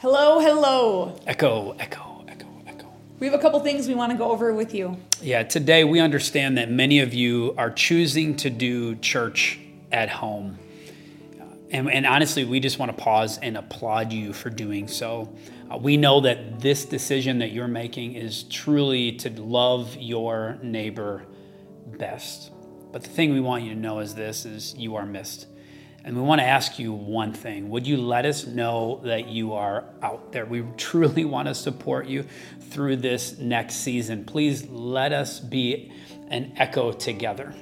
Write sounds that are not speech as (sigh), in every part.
Hello, hello. Echo, echo, echo, echo. We have a couple things we want to go over with you. Yeah, today we understand that many of you are choosing to do church at home. And, and honestly, we just want to pause and applaud you for doing so. Uh, we know that this decision that you're making is truly to love your neighbor best. But the thing we want you to know is this is you are missed. And we want to ask you one thing. Would you let us know that you are out there? We truly (laughs) want to support you through this next season. Please let us be an echo together.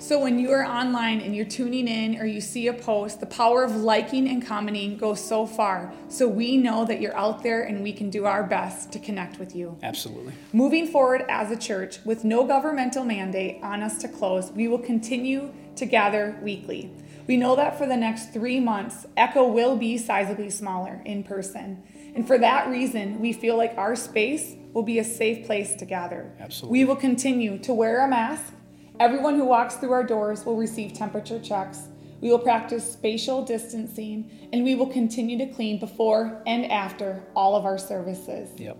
So, when you are online and you're tuning in or you see a post, the power of liking and commenting goes so far. So, we know that you're out there and we can do our best to connect with you. Absolutely. Moving forward as a church with no governmental mandate on us to close, we will continue to gather weekly. We know that for the next three months, Echo will be sizably smaller in person. And for that reason, we feel like our space will be a safe place to gather. Absolutely. We will continue to wear a mask. Everyone who walks through our doors will receive temperature checks. We will practice spatial distancing, and we will continue to clean before and after all of our services. Yep.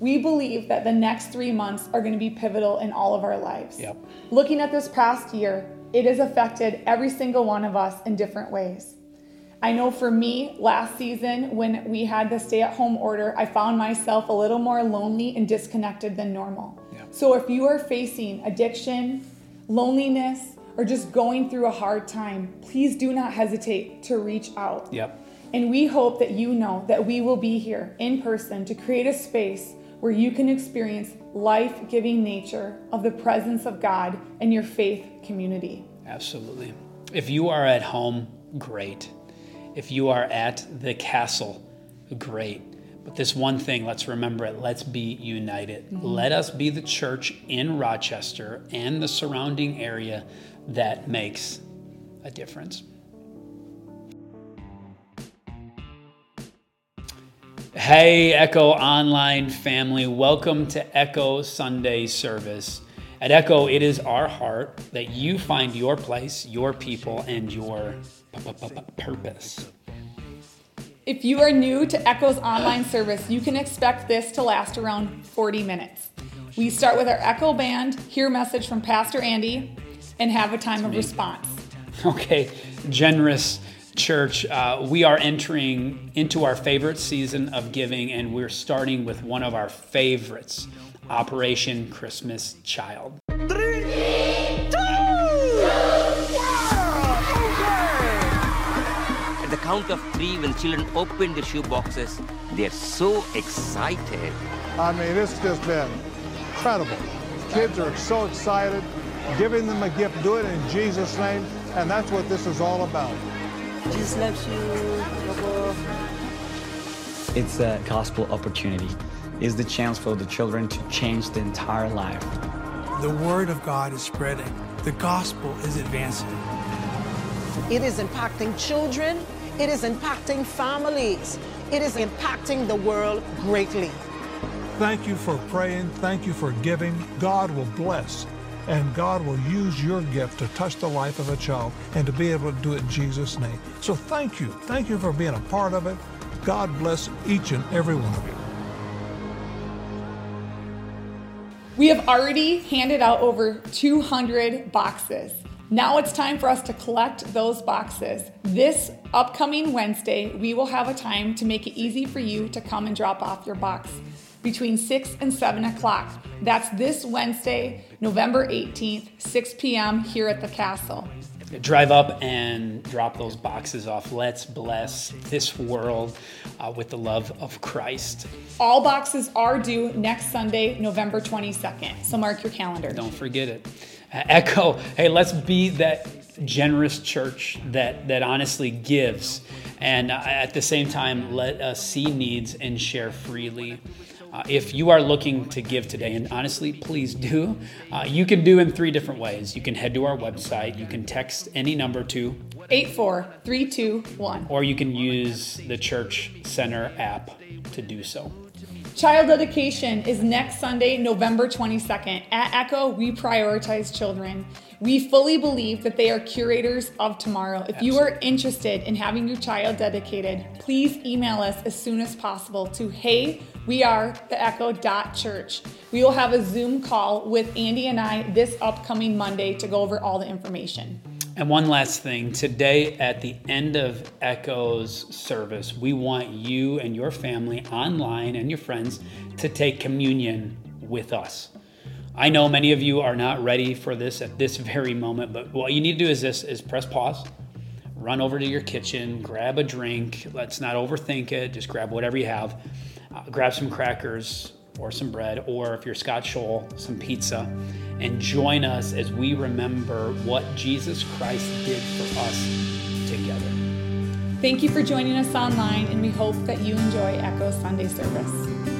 We believe that the next three months are going to be pivotal in all of our lives. Yep. Looking at this past year, it has affected every single one of us in different ways. I know for me, last season, when we had the stay at home order, I found myself a little more lonely and disconnected than normal. Yeah. So if you are facing addiction, loneliness, or just going through a hard time, please do not hesitate to reach out. Yep. And we hope that you know that we will be here in person to create a space where you can experience life giving nature of the presence of God and your faith community. Absolutely. If you are at home, great. If you are at the castle, great. But this one thing, let's remember it. Let's be united. Mm-hmm. Let us be the church in Rochester and the surrounding area that makes a difference. Hey, Echo Online family, welcome to Echo Sunday service. At Echo, it is our heart that you find your place, your people, and your purpose. If you are new to Echo's online service, you can expect this to last around 40 minutes. We start with our Echo band, hear a message from Pastor Andy, and have a time of response. Okay, generous church, uh, we are entering into our favorite season of giving, and we're starting with one of our favorites Operation Christmas Child. Three, two, At the count of three, when children open their shoe boxes, they're so excited. I mean, it's just been incredible. Kids are so excited. Giving them a gift, do it in Jesus' name, and that's what this is all about. Jesus loves you. It's a gospel opportunity. It's the chance for the children to change the entire life. The word of God is spreading. The gospel is advancing. It is impacting children. It is impacting families. It is impacting the world greatly. Thank you for praying. Thank you for giving. God will bless and God will use your gift to touch the life of a child and to be able to do it in Jesus' name. So thank you. Thank you for being a part of it. God bless each and every one of you. We have already handed out over 200 boxes. Now it's time for us to collect those boxes. This upcoming Wednesday, we will have a time to make it easy for you to come and drop off your box between 6 and 7 o'clock. That's this Wednesday, November 18th, 6 p.m., here at the castle. Drive up and drop those boxes off. Let's bless this world uh, with the love of Christ. All boxes are due next Sunday, November 22nd. So mark your calendar. Don't forget it. Uh, echo, hey, let's be that generous church that, that honestly gives. And uh, at the same time, let us see needs and share freely. Uh, if you are looking to give today, and honestly, please do, uh, you can do in three different ways. You can head to our website, you can text any number to 84321, or you can use the Church Center app to do so. Child dedication is next Sunday, November 22nd. At Echo, we prioritize children. We fully believe that they are curators of tomorrow. If you are interested in having your child dedicated, please email us as soon as possible to hey, we are the echo.church. We will have a Zoom call with Andy and I this upcoming Monday to go over all the information. And one last thing today, at the end of Echo's service, we want you and your family online and your friends to take communion with us. I know many of you are not ready for this at this very moment, but what you need to do is this is press pause, run over to your kitchen, grab a drink. Let's not overthink it. Just grab whatever you have. Uh, grab some crackers or some bread, or if you're Scott Scholl, some pizza, and join us as we remember what Jesus Christ did for us together. Thank you for joining us online, and we hope that you enjoy Echo Sunday service.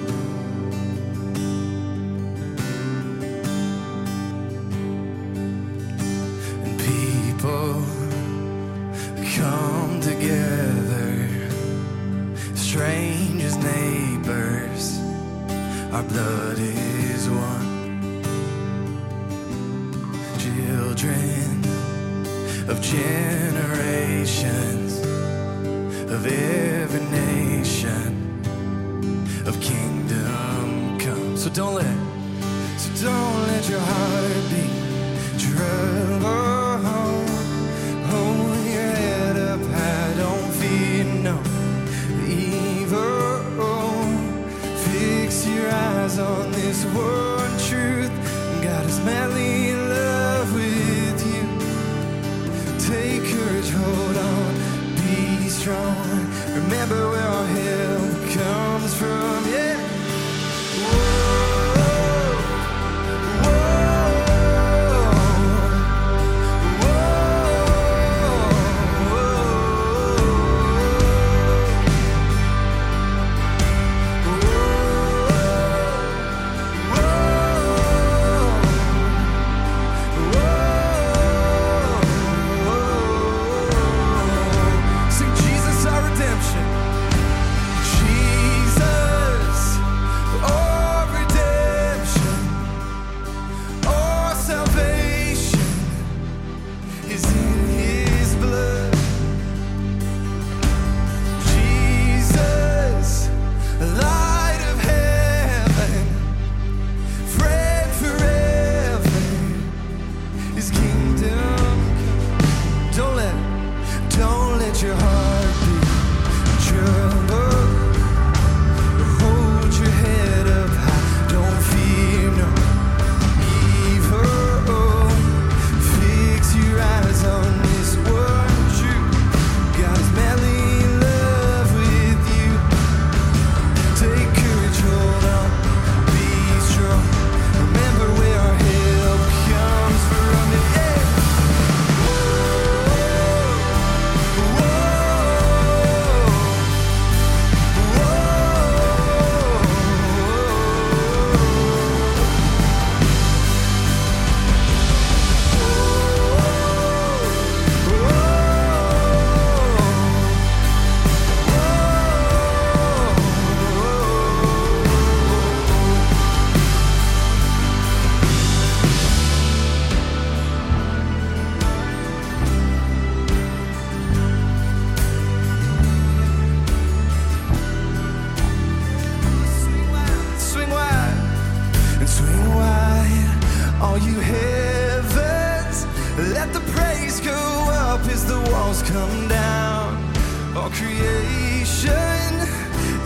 Creation,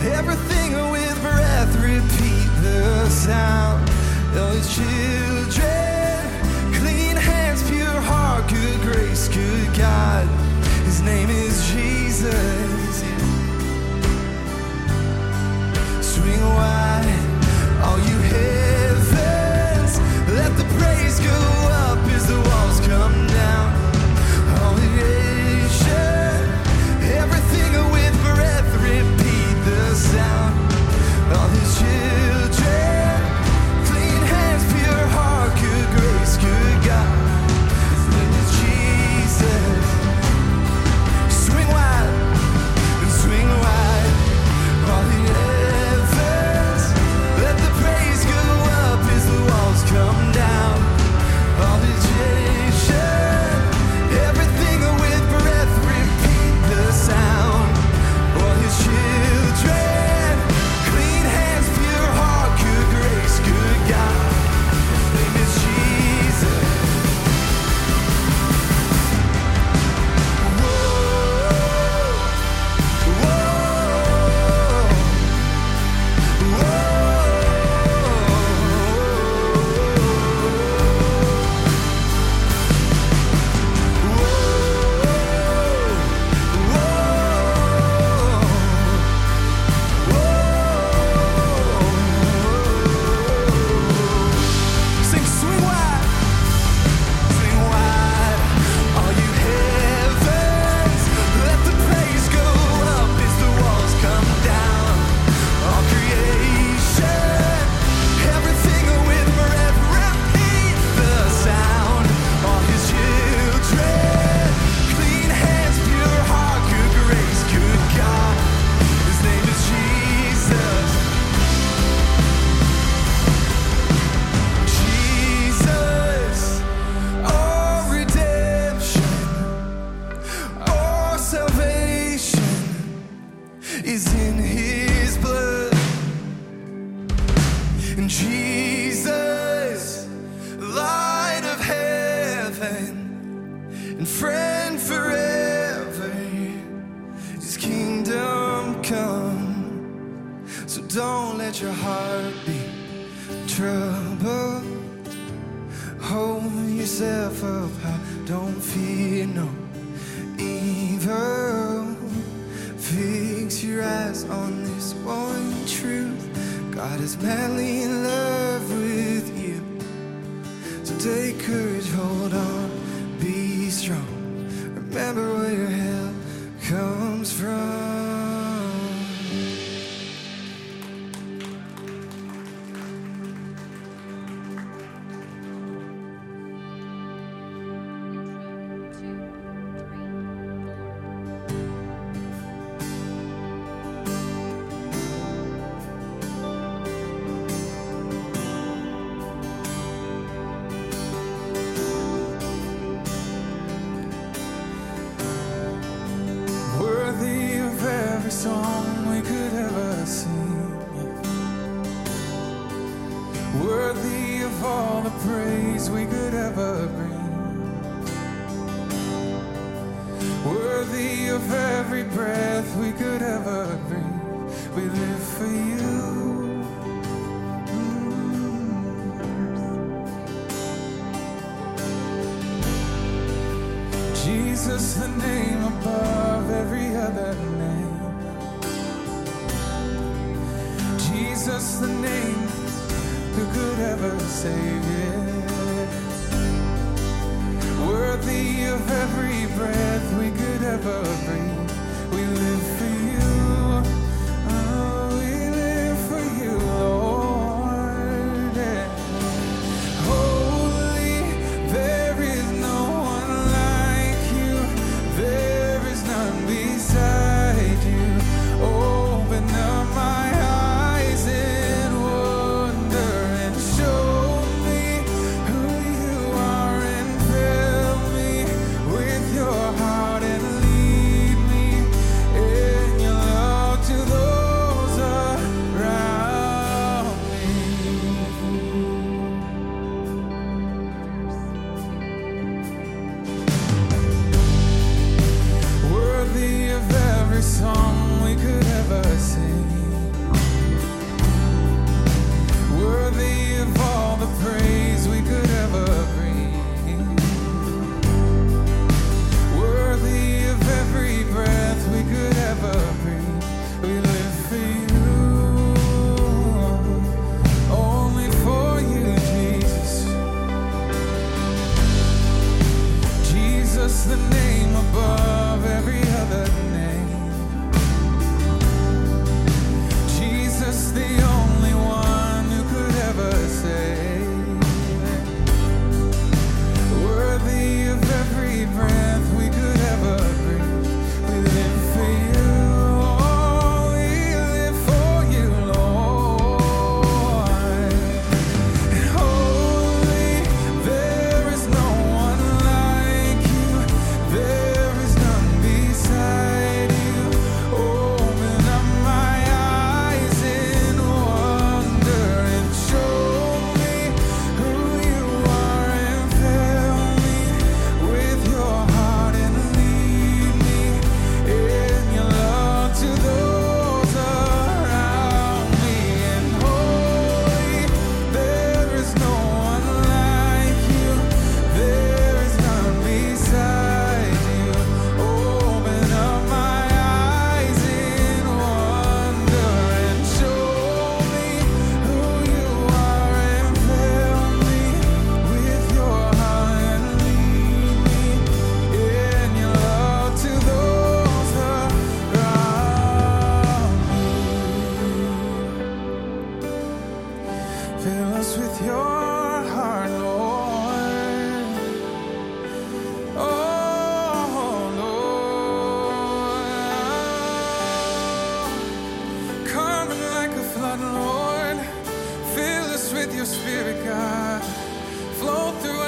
everything with breath, repeat the sound. All his children, clean hands, pure heart, good grace, good God. His name is Jesus. on this one truth God is madly in love with you. So take courage, hold on, be strong. Remember what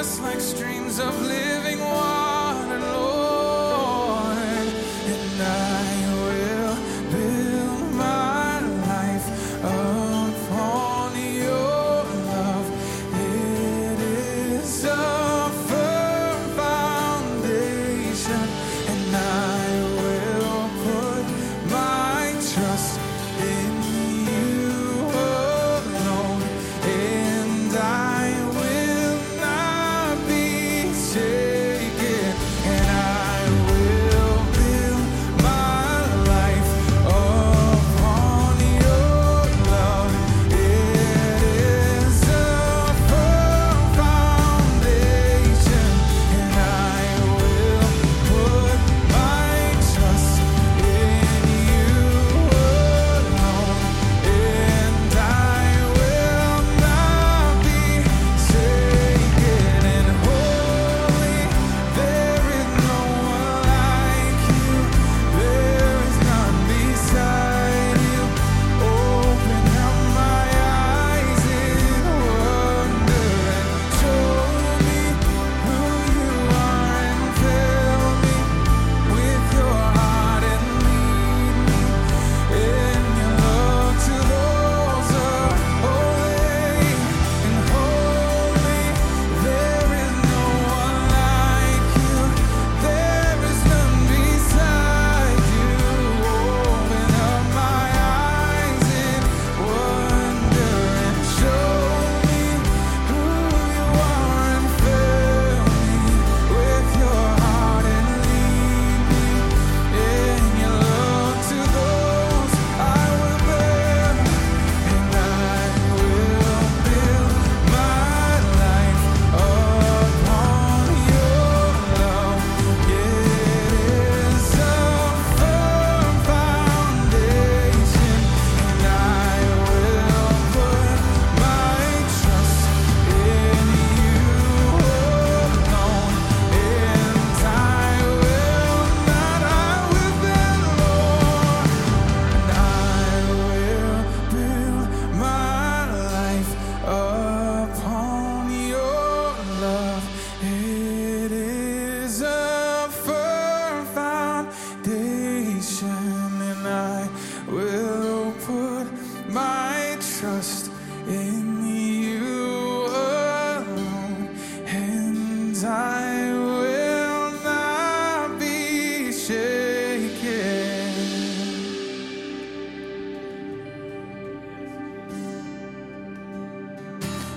us like streams of living water.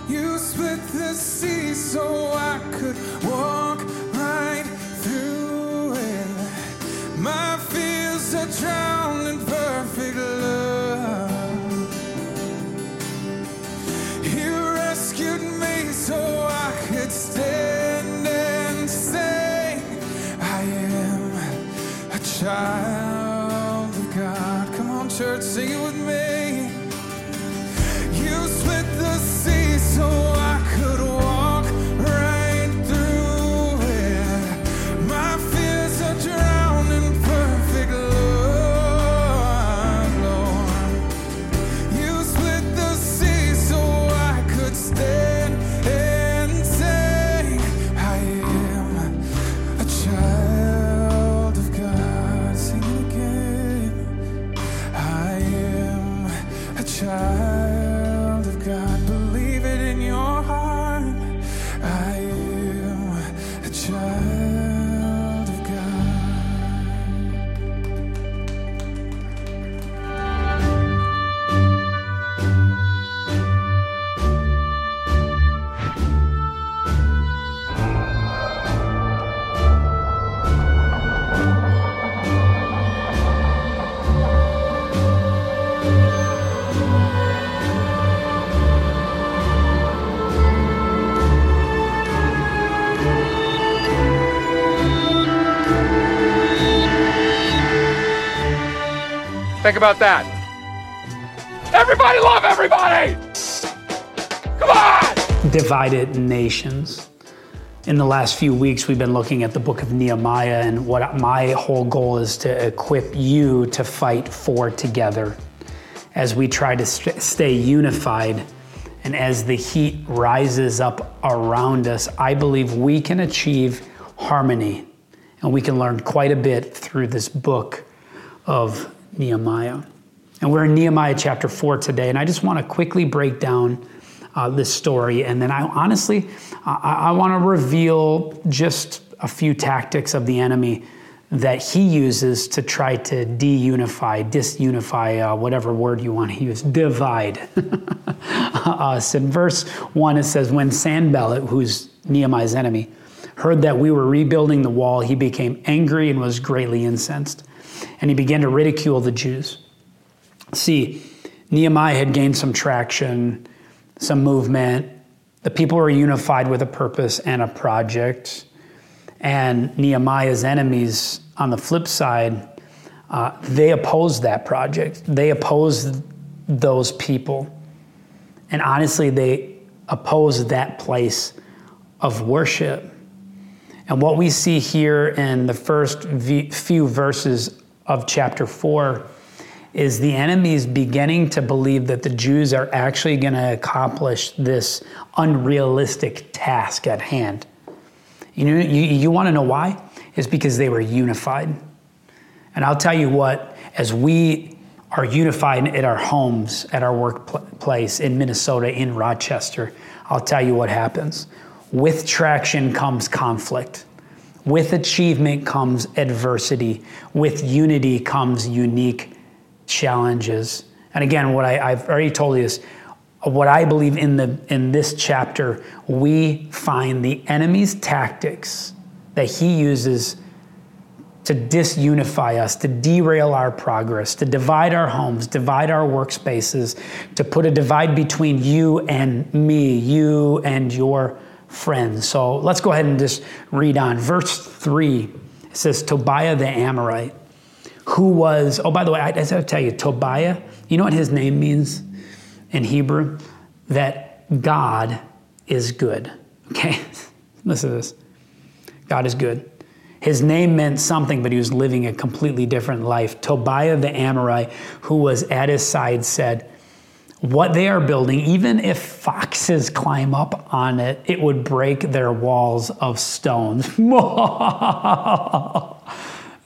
You split the sea so I could walk Think about that. Everybody love everybody! Come on! divided nations. In the last few weeks, we've been looking at the book of Nehemiah, and what my whole goal is to equip you to fight for together as we try to st- stay unified. And as the heat rises up around us, I believe we can achieve harmony. And we can learn quite a bit through this book of Nehemiah. And we're in Nehemiah chapter 4 today, and I just want to quickly break down uh, this story. And then I honestly, I, I want to reveal just a few tactics of the enemy that he uses to try to de-unify, disunify, uh, whatever word you want to use, divide (laughs) us. In verse 1, it says, When Sanballat, who's Nehemiah's enemy, heard that we were rebuilding the wall, he became angry and was greatly incensed. And he began to ridicule the Jews. See, Nehemiah had gained some traction, some movement. The people were unified with a purpose and a project. And Nehemiah's enemies, on the flip side, uh, they opposed that project. They opposed those people. And honestly, they opposed that place of worship. And what we see here in the first few verses of chapter 4 is the enemies beginning to believe that the Jews are actually going to accomplish this unrealistic task at hand. You know, you, you want to know why? It's because they were unified. And I'll tell you what, as we are unified at our homes, at our workplace in Minnesota, in Rochester, I'll tell you what happens. With traction comes conflict. With achievement comes adversity. With unity comes unique challenges. And again, what I, have already told you is uh, what I believe in the in this chapter, we find the enemy's tactics that he uses to disunify us, to derail our progress, to divide our homes, divide our workspaces, to put a divide between you and me, you and your friends. So let's go ahead and just read on. Verse 3 it says, Tobiah the Amorite, who was, oh, by the way, I, I have to tell you, Tobiah, you know what his name means in Hebrew? That God is good. Okay? (laughs) Listen to this God is good. His name meant something, but he was living a completely different life. Tobiah the Amorite, who was at his side, said, What they are building, even if foxes climb up on it, it would break their walls of stones. (laughs)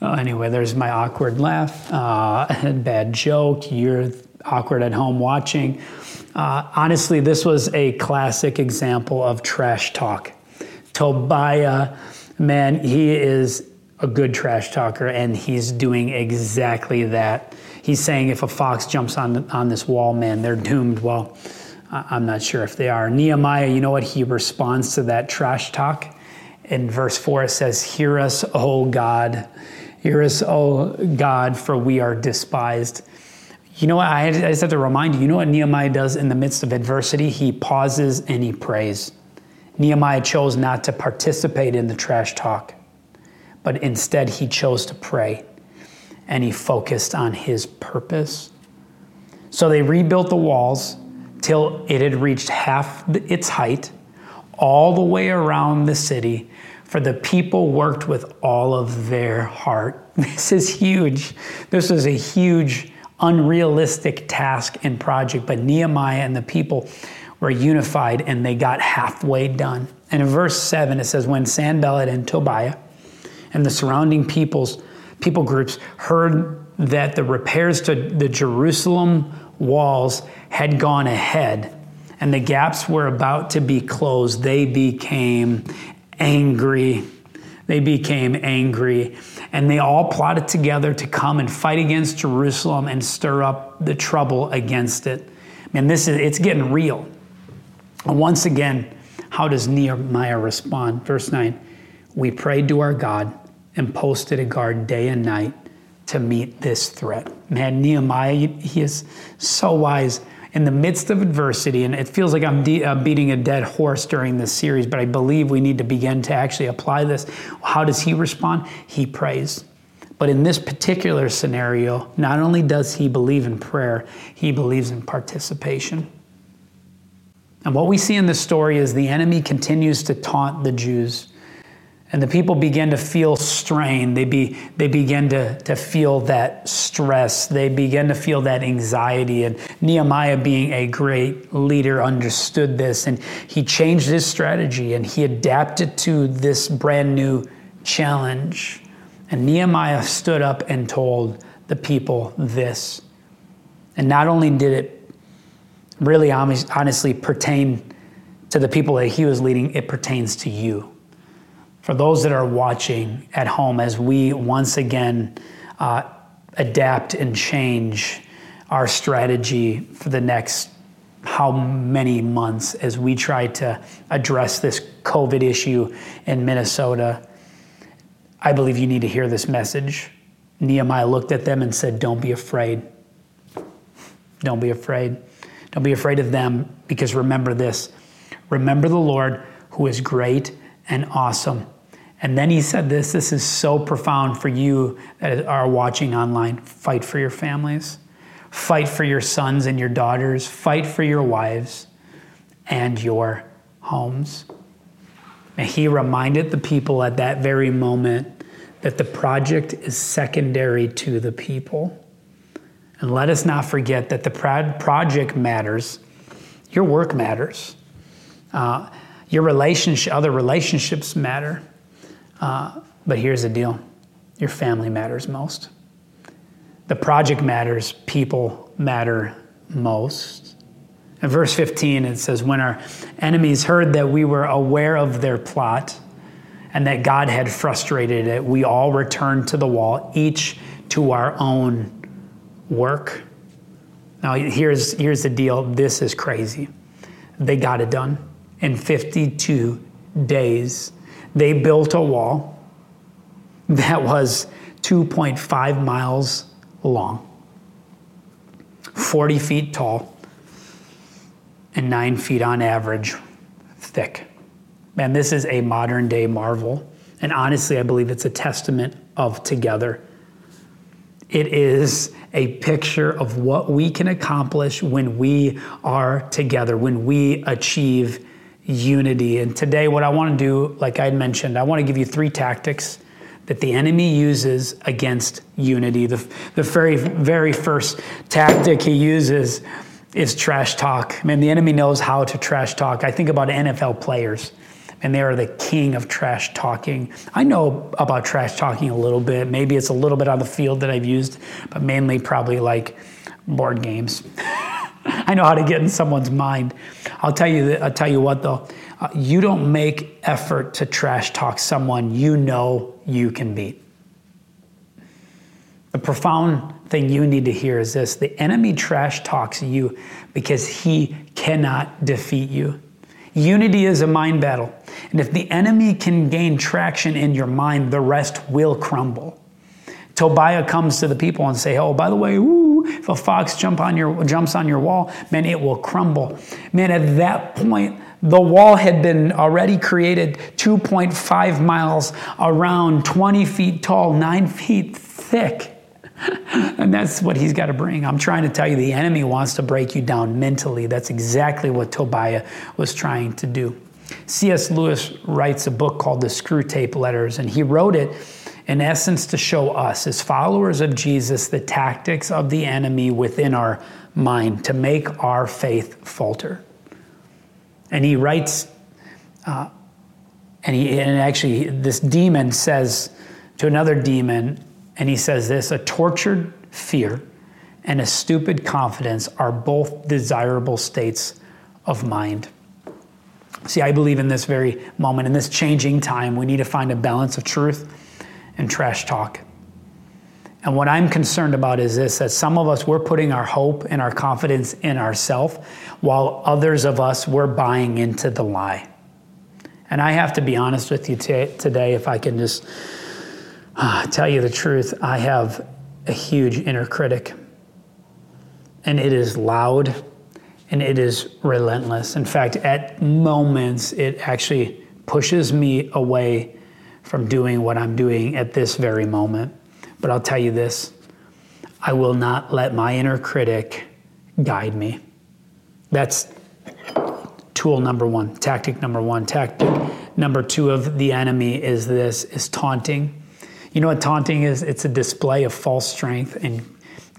anyway, there's my awkward laugh. Uh, (laughs) bad joke. You're awkward at home watching. Uh, honestly, this was a classic example of trash talk. Tobiah, man, he is a good trash talker, and he's doing exactly that. He's saying if a fox jumps on on this wall, man, they're doomed. Well, I'm not sure if they are. Nehemiah, you know what? He responds to that trash talk. In verse 4, it says, Hear us, O God. Hear us, O God, for we are despised. You know what? I just have to remind you, you know what Nehemiah does in the midst of adversity? He pauses and he prays. Nehemiah chose not to participate in the trash talk, but instead he chose to pray and he focused on his purpose. So they rebuilt the walls till it had reached half its height, all the way around the city, for the people worked with all of their heart. (laughs) This is huge. This is a huge, unrealistic task and project, but Nehemiah and the people were unified and they got halfway done. And in verse 7, it says, When Sanballat and Tobiah and the surrounding peoples, people groups heard that the repairs to the Jerusalem walls had gone ahead and the gaps were about to be closed, they became angry. They became angry and they all plotted together to come and fight against Jerusalem and stir up the trouble against it. Man, this is it's getting real. Once again, how does Nehemiah respond? Verse 9 We prayed to our God and posted a guard day and night to meet this threat. Man, Nehemiah, he is so wise in the midst of adversity, and it feels like I'm de- uh, beating a dead horse during this series, but I believe we need to begin to actually apply this. How does he respond? He prays. But in this particular scenario, not only does he believe in prayer, he believes in participation. And what we see in this story is the enemy continues to taunt the Jews. And the people begin to feel strain. They, be, they begin to, to feel that stress. They begin to feel that anxiety. And Nehemiah, being a great leader, understood this and he changed his strategy and he adapted to this brand new challenge. And Nehemiah stood up and told the people this. And not only did it really honestly pertain to the people that he was leading, it pertains to you. For those that are watching at home, as we once again uh, adapt and change our strategy for the next how many months as we try to address this COVID issue in Minnesota, I believe you need to hear this message. Nehemiah looked at them and said, Don't be afraid. Don't be afraid. Don't be afraid of them because remember this remember the Lord who is great and awesome. And then he said this this is so profound for you that are watching online. Fight for your families, fight for your sons and your daughters, fight for your wives and your homes. And he reminded the people at that very moment that the project is secondary to the people. And let us not forget that the project matters, your work matters, uh, your relationship, other relationships matter. Uh, but here's the deal your family matters most. The project matters, people matter most. In verse 15, it says, When our enemies heard that we were aware of their plot and that God had frustrated it, we all returned to the wall, each to our own work. Now, here's, here's the deal this is crazy. They got it done in 52 days. They built a wall that was 2.5 miles long, 40 feet tall, and 9 feet on average thick. Man, this is a modern day marvel. And honestly, I believe it's a testament of together. It is a picture of what we can accomplish when we are together, when we achieve unity. And today, what I want to do, like I mentioned, I want to give you three tactics that the enemy uses against unity. The, the very, very first tactic he uses is trash talk. I mean, the enemy knows how to trash talk. I think about NFL players and they are the king of trash talking. I know about trash talking a little bit. Maybe it's a little bit on the field that I've used, but mainly probably like board games. (laughs) I know how to get in someone's mind. I'll tell you. I'll tell you what though. Uh, you don't make effort to trash talk someone you know you can beat. The profound thing you need to hear is this the enemy trash talks you because he cannot defeat you. Unity is a mind battle. And if the enemy can gain traction in your mind, the rest will crumble. Tobiah comes to the people and say, "Oh, by the way, ooh, if a fox jump on your jumps on your wall, man, it will crumble." Man, at that point, the wall had been already created 2.5 miles around, 20 feet tall, 9 feet thick. (laughs) and that's what he's got to bring. I'm trying to tell you, the enemy wants to break you down mentally. That's exactly what Tobiah was trying to do. C.S. Lewis writes a book called The Screwtape Letters, and he wrote it in essence to show us, as followers of Jesus, the tactics of the enemy within our mind to make our faith falter. And he writes, uh, and he and actually this demon says to another demon, and he says this: a tortured fear and a stupid confidence are both desirable states of mind. See, I believe in this very moment, in this changing time, we need to find a balance of truth and trash talk. And what I'm concerned about is this that some of us, we're putting our hope and our confidence in ourselves, while others of us, we're buying into the lie. And I have to be honest with you t- today, if I can just uh, tell you the truth, I have a huge inner critic. And it is loud and it is relentless. In fact, at moments, it actually pushes me away from doing what I'm doing at this very moment. But I'll tell you this I will not let my inner critic guide me. That's tool number one, tactic number one. Tactic number two of the enemy is this is taunting. You know what taunting is? It's a display of false strength and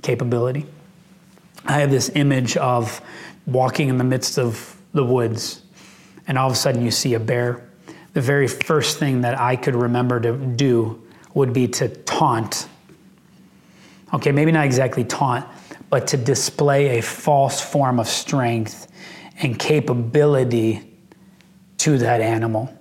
capability. I have this image of walking in the midst of the woods, and all of a sudden you see a bear. The very first thing that I could remember to do would be to taunt Okay, maybe not exactly taunt, but to display a false form of strength and capability to that animal.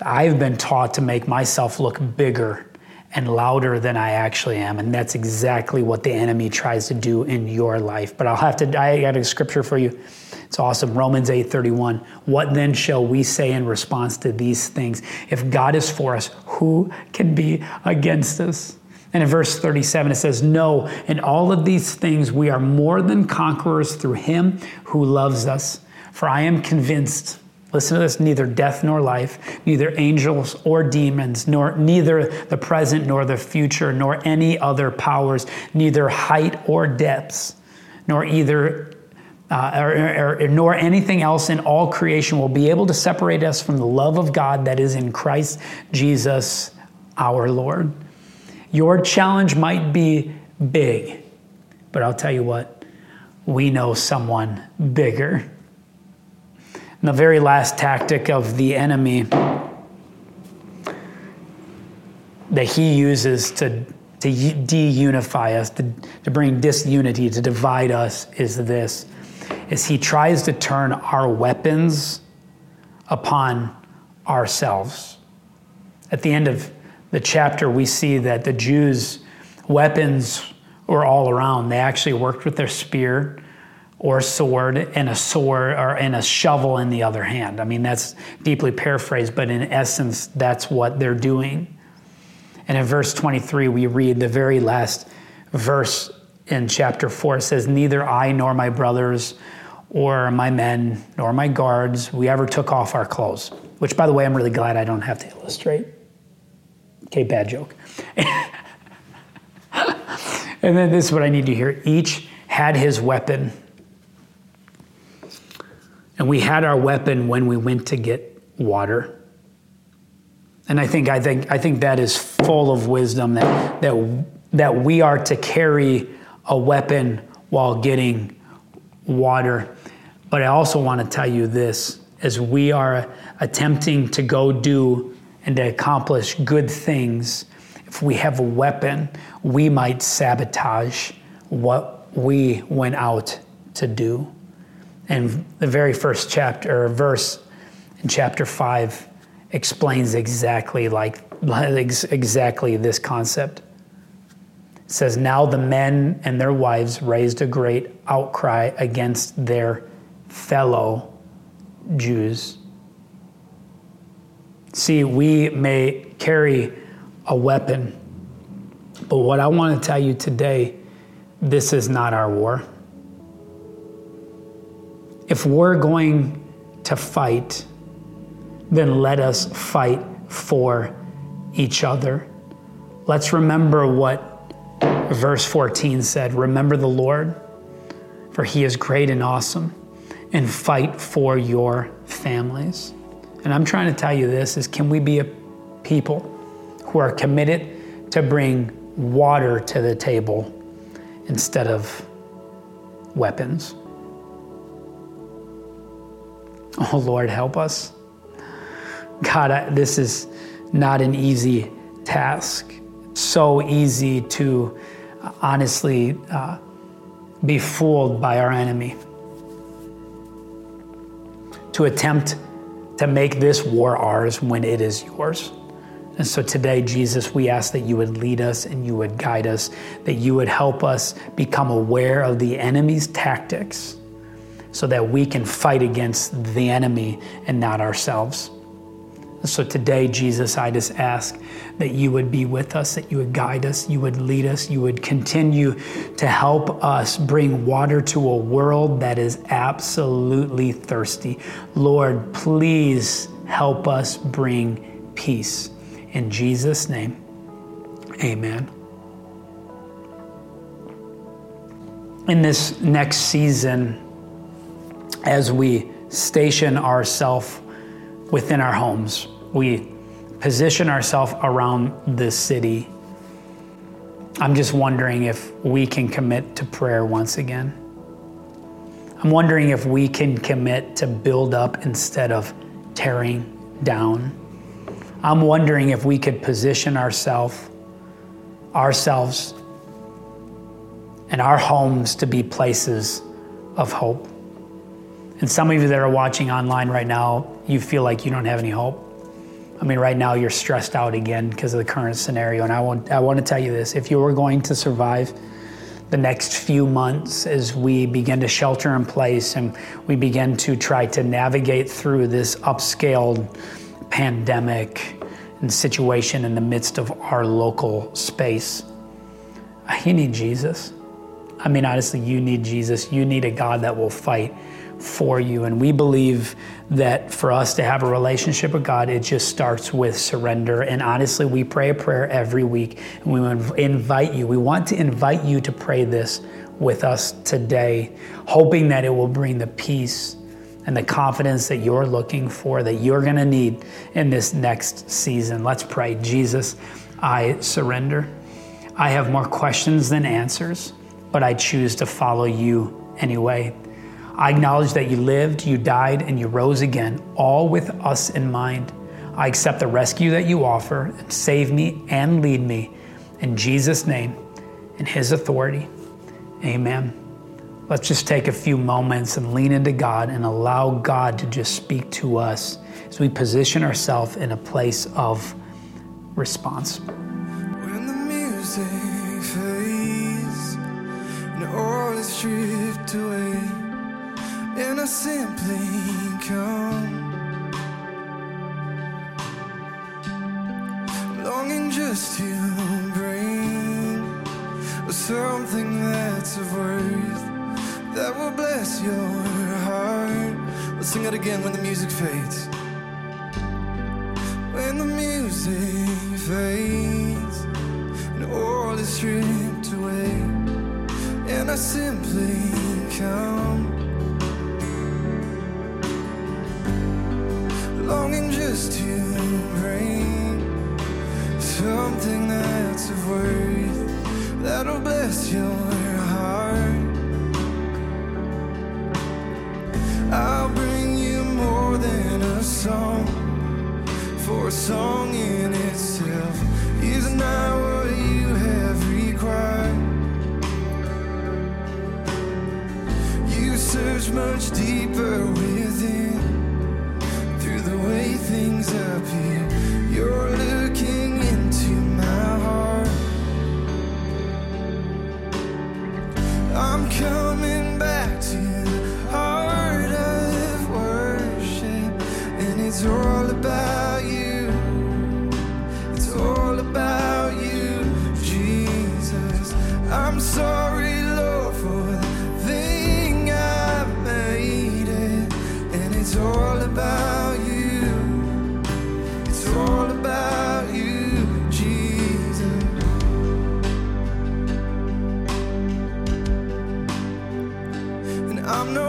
I've been taught to make myself look bigger and louder than I actually am. And that's exactly what the enemy tries to do in your life. But I'll have to, I got a scripture for you. It's awesome. Romans 8 31. What then shall we say in response to these things? If God is for us, who can be against us? And in verse 37, it says, No, in all of these things we are more than conquerors through him who loves us. For I am convinced, listen to this, neither death nor life, neither angels or demons, nor neither the present nor the future, nor any other powers, neither height or depths, nor either uh, or, or, or, nor anything else in all creation will be able to separate us from the love of God that is in Christ Jesus our Lord. Your challenge might be big, but I'll tell you what, we know someone bigger. And the very last tactic of the enemy that he uses to, to de-unify us, to, to bring disunity, to divide us is this, is he tries to turn our weapons upon ourselves. At the end of the chapter, we see that the Jews' weapons were all around. They actually worked with their spear or sword and a sword or and a shovel in the other hand. I mean, that's deeply paraphrased, but in essence, that's what they're doing. And in verse 23, we read the very last verse in chapter 4. It says, Neither I nor my brothers or my men nor my guards, we ever took off our clothes. Which, by the way, I'm really glad I don't have to illustrate. Okay, bad joke. (laughs) and then this is what I need to hear. Each had his weapon. And we had our weapon when we went to get water. And I think, I think, I think that is full of wisdom that, that, that we are to carry a weapon while getting water. But I also want to tell you this as we are attempting to go do and to accomplish good things, if we have a weapon, we might sabotage what we went out to do. And the very first chapter or verse in chapter 5 explains exactly like exactly this concept. It says, Now the men and their wives raised a great outcry against their fellow Jews. See, we may carry a weapon, but what I want to tell you today, this is not our war. If we're going to fight, then let us fight for each other. Let's remember what verse 14 said Remember the Lord, for he is great and awesome, and fight for your families. And I'm trying to tell you this is can we be a people who are committed to bring water to the table instead of weapons? Oh Lord, help us. God, I, this is not an easy task. So easy to honestly uh, be fooled by our enemy. To attempt to make this war ours when it is yours. And so today, Jesus, we ask that you would lead us and you would guide us, that you would help us become aware of the enemy's tactics so that we can fight against the enemy and not ourselves. So today, Jesus, I just ask that you would be with us, that you would guide us, you would lead us, you would continue to help us bring water to a world that is absolutely thirsty. Lord, please help us bring peace. In Jesus' name, amen. In this next season, as we station ourselves within our homes. We position ourselves around this city. I'm just wondering if we can commit to prayer once again. I'm wondering if we can commit to build up instead of tearing down. I'm wondering if we could position ourselves ourselves and our homes to be places of hope. And some of you that are watching online right now, you feel like you don't have any hope. I mean, right now you're stressed out again because of the current scenario. And I want, I want to tell you this if you are going to survive the next few months as we begin to shelter in place and we begin to try to navigate through this upscaled pandemic and situation in the midst of our local space, you need Jesus. I mean, honestly, you need Jesus. You need a God that will fight for you. And we believe that for us to have a relationship with God, it just starts with surrender. And honestly, we pray a prayer every week and we invite you, we want to invite you to pray this with us today, hoping that it will bring the peace and the confidence that you're looking for, that you're going to need in this next season. Let's pray. Jesus, I surrender. I have more questions than answers, but I choose to follow you anyway. I acknowledge that you lived, you died, and you rose again, all with us in mind. I accept the rescue that you offer and save me and lead me. In Jesus' name, in His authority, amen. Let's just take a few moments and lean into God and allow God to just speak to us as we position ourselves in a place of response. When the music fades and all is stripped away, and I simply come, longing just to bring something that's of worth that will bless your heart. Let's sing it again when the music fades. When the music fades and all is stripped away, and I simply come, longing just to bring something that's of worth that'll bless your heart. I'll bring you more than a song, for a song in itself is not what you have required. You search much deeper within, way things appear. You're I'm no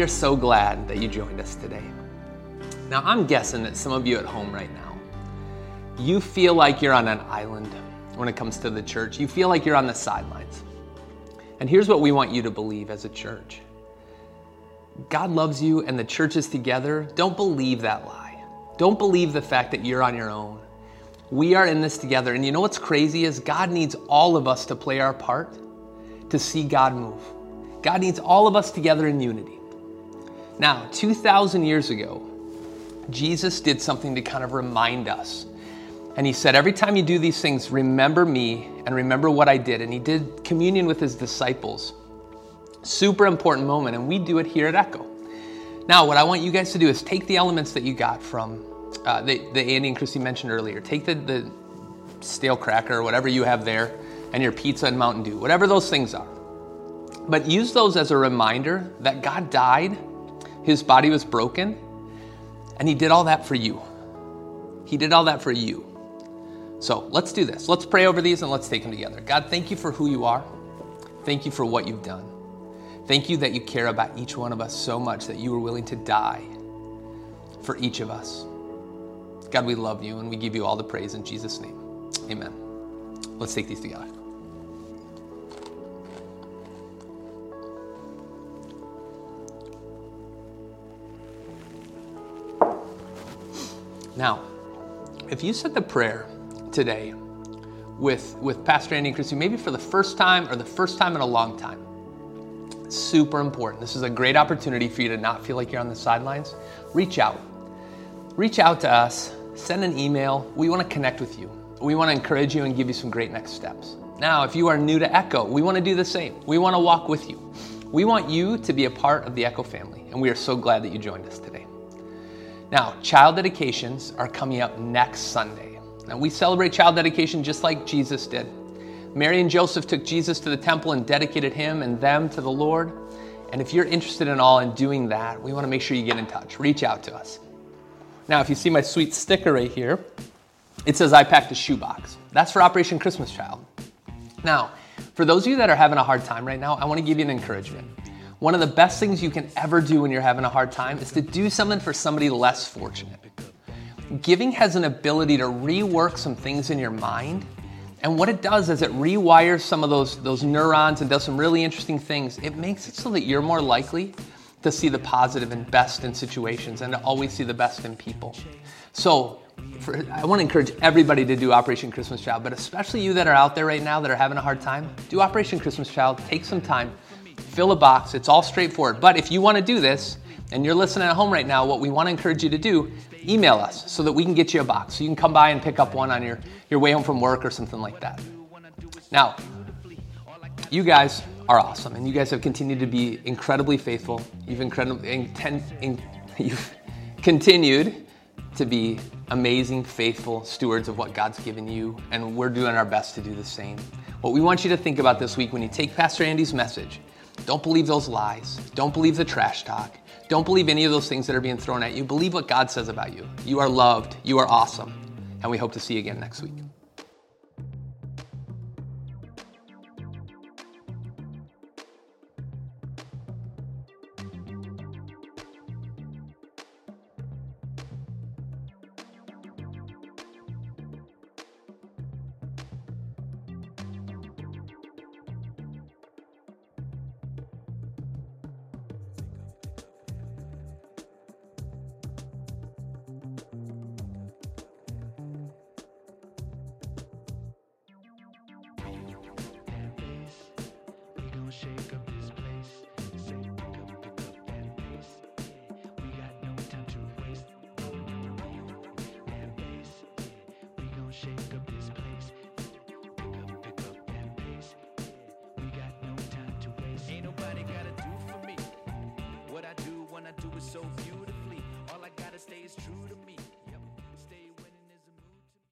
we are so glad that you joined us today. Now, I'm guessing that some of you at home right now, you feel like you're on an island when it comes to the church. You feel like you're on the sidelines. And here's what we want you to believe as a church God loves you and the church is together. Don't believe that lie. Don't believe the fact that you're on your own. We are in this together. And you know what's crazy is God needs all of us to play our part to see God move. God needs all of us together in unity. Now, 2,000 years ago, Jesus did something to kind of remind us. And he said, Every time you do these things, remember me and remember what I did. And he did communion with his disciples. Super important moment, and we do it here at Echo. Now, what I want you guys to do is take the elements that you got from uh, Andy and Christy mentioned earlier. Take the, the stale cracker or whatever you have there, and your pizza and Mountain Dew, whatever those things are. But use those as a reminder that God died, his body was broken, and he did all that for you. He did all that for you. So let's do this. Let's pray over these and let's take them together. God, thank you for who you are. Thank you for what you've done. Thank you that you care about each one of us so much that you were willing to die for each of us. God, we love you and we give you all the praise in Jesus' name. Amen. Let's take these together. Now, if you said the prayer today with, with Pastor Andy and Christy, maybe for the first time or the first time in a long time, super important. This is a great opportunity for you to not feel like you're on the sidelines. Reach out. Reach out to us, send an email. We want to connect with you. We want to encourage you and give you some great next steps. Now, if you are new to Echo, we want to do the same. We want to walk with you. We want you to be a part of the Echo family, and we are so glad that you joined us today. Now, child dedications are coming up next Sunday. Now, we celebrate child dedication just like Jesus did. Mary and Joseph took Jesus to the temple and dedicated him and them to the Lord. And if you're interested in all in doing that, we want to make sure you get in touch. Reach out to us. Now, if you see my sweet sticker right here, it says I packed a shoebox. That's for Operation Christmas Child. Now, for those of you that are having a hard time right now, I want to give you an encouragement. One of the best things you can ever do when you're having a hard time is to do something for somebody less fortunate. Giving has an ability to rework some things in your mind and what it does is it rewires some of those, those neurons and does some really interesting things. It makes it so that you're more likely to see the positive and best in situations and to always see the best in people. So for, I want to encourage everybody to do Operation Christmas Child, but especially you that are out there right now that are having a hard time, do Operation Christmas Child. Take some time, fill a box. It's all straightforward. But if you want to do this and you're listening at home right now, what we want to encourage you to do email us so that we can get you a box. So you can come by and pick up one on your, your way home from work or something like that. Now, you guys are awesome and you guys have continued to be incredibly faithful. You've incredibly inten, in, (laughs) you've continued to be amazing, faithful stewards of what God's given you, and we're doing our best to do the same. What we want you to think about this week when you take Pastor Andy's message, don't believe those lies. Don't believe the trash talk. Don't believe any of those things that are being thrown at you. Believe what God says about you. You are loved, you are awesome, and we hope to see you again next week.